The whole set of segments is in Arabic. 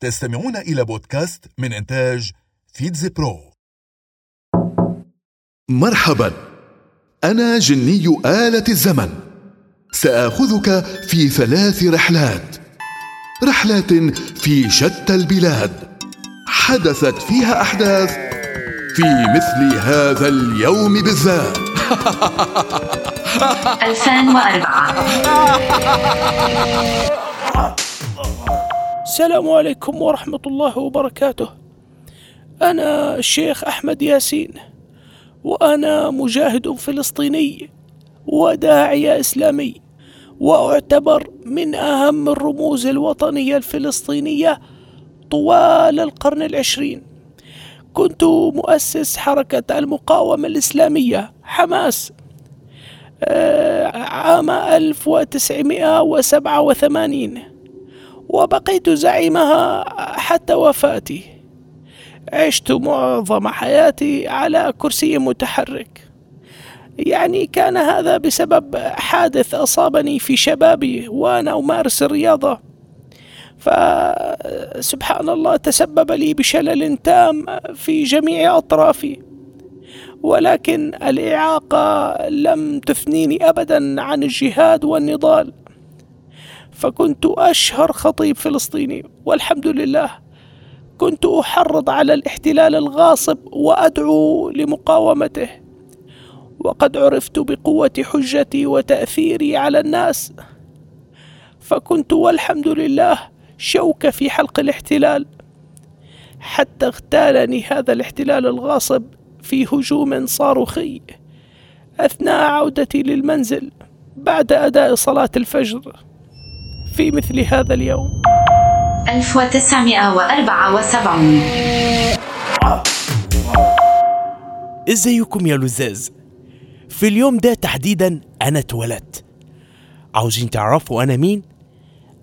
تستمعون إلى بودكاست من إنتاج فيتز برو. مرحبا. أنا جني آلة الزمن. سآخذك في ثلاث رحلات. رحلات في شتى البلاد. حدثت فيها أحداث في مثل هذا اليوم بالذات. 2004 السلام عليكم ورحمة الله وبركاته. أنا الشيخ أحمد ياسين وأنا مجاهد فلسطيني وداعية إسلامي وأعتبر من أهم الرموز الوطنية الفلسطينية طوال القرن العشرين. كنت مؤسس حركة المقاومة الإسلامية حماس آه، عام 1987 وبقيت زعيمها حتى وفاتي. عشت معظم حياتي على كرسي متحرك. يعني كان هذا بسبب حادث أصابني في شبابي وأنا أمارس الرياضة. فسبحان الله تسبب لي بشلل تام في جميع أطرافي. ولكن الإعاقة لم تثنيني أبدا عن الجهاد والنضال. فكنت أشهر خطيب فلسطيني والحمد لله. كنت أحرض على الاحتلال الغاصب وأدعو لمقاومته. وقد عرفت بقوة حجتي وتأثيري على الناس. فكنت والحمد لله شوكة في حلق الاحتلال. حتى اغتالني هذا الاحتلال الغاصب في هجوم صاروخي أثناء عودتي للمنزل بعد أداء صلاة الفجر. في مثل هذا اليوم. 1974 إزيكم يا لزاز. في اليوم ده تحديدا أنا اتولدت. عاوزين تعرفوا أنا مين؟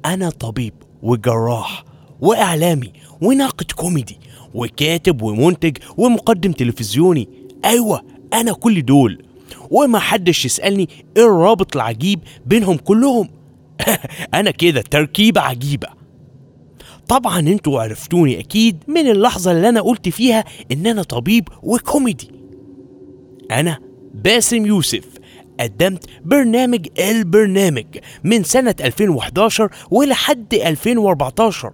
أنا طبيب وجراح وإعلامي وناقد كوميدي وكاتب ومنتج ومقدم تلفزيوني. أيوه أنا كل دول. وما حدش يسألني إيه الرابط العجيب بينهم كلهم. أنا كده تركيبة عجيبة. طبعا أنتوا عرفتوني أكيد من اللحظة اللي أنا قلت فيها إن أنا طبيب وكوميدي. أنا باسم يوسف قدمت برنامج البرنامج من سنة 2011 ولحد 2014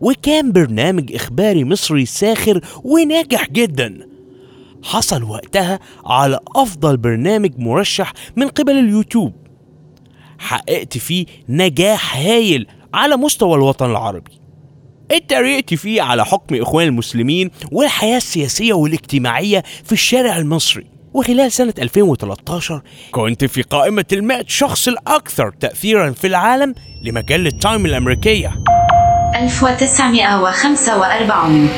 وكان برنامج إخباري مصري ساخر وناجح جدا. حصل وقتها على أفضل برنامج مرشح من قبل اليوتيوب. حققت فيه نجاح هايل على مستوى الوطن العربي. اتريقت فيه على حكم إخوان المسلمين والحياة السياسية والاجتماعية في الشارع المصري. وخلال سنة 2013 كنت في قائمة المائة شخص الأكثر تأثيرا في العالم لمجلة تايم الأمريكية. 1945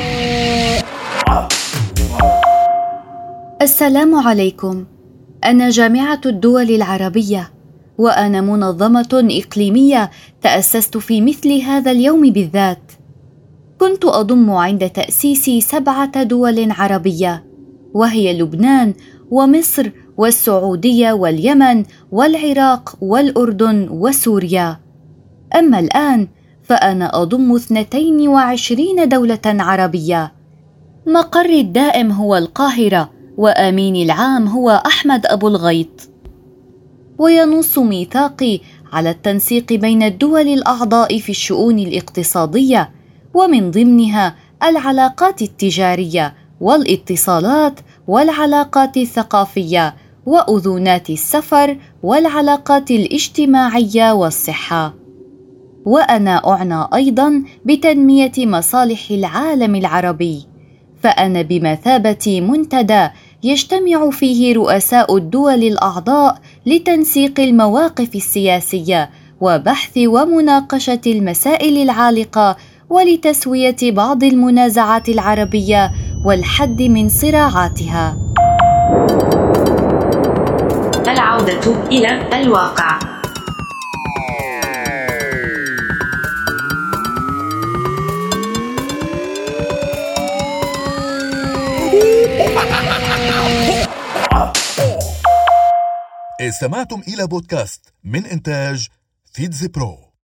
السلام عليكم. أنا جامعة الدول العربية. وأنا منظمة إقليمية تأسست في مثل هذا اليوم بالذات. كنت أضم عند تأسيسي سبعة دول عربية وهي لبنان ومصر والسعودية واليمن والعراق والأردن وسوريا. أما الآن فأنا أضم اثنتين وعشرين دولة عربية. مقري الدائم هو القاهرة وأميني العام هو أحمد أبو الغيط. وينص ميثاقي على التنسيق بين الدول الأعضاء في الشؤون الاقتصادية ومن ضمنها العلاقات التجارية والاتصالات والعلاقات الثقافية وأذونات السفر والعلاقات الاجتماعية والصحة. وأنا أعنى أيضا بتنمية مصالح العالم العربي فأنا بمثابة منتدى يجتمع فيه رؤساء الدول الأعضاء لتنسيق المواقف السياسية وبحث ومناقشة المسائل العالقة ولتسوية بعض المنازعات العربية والحد من صراعاتها. العودة إلى الواقع. استمعتم إلى بودكاست من إنتاج فيتز برو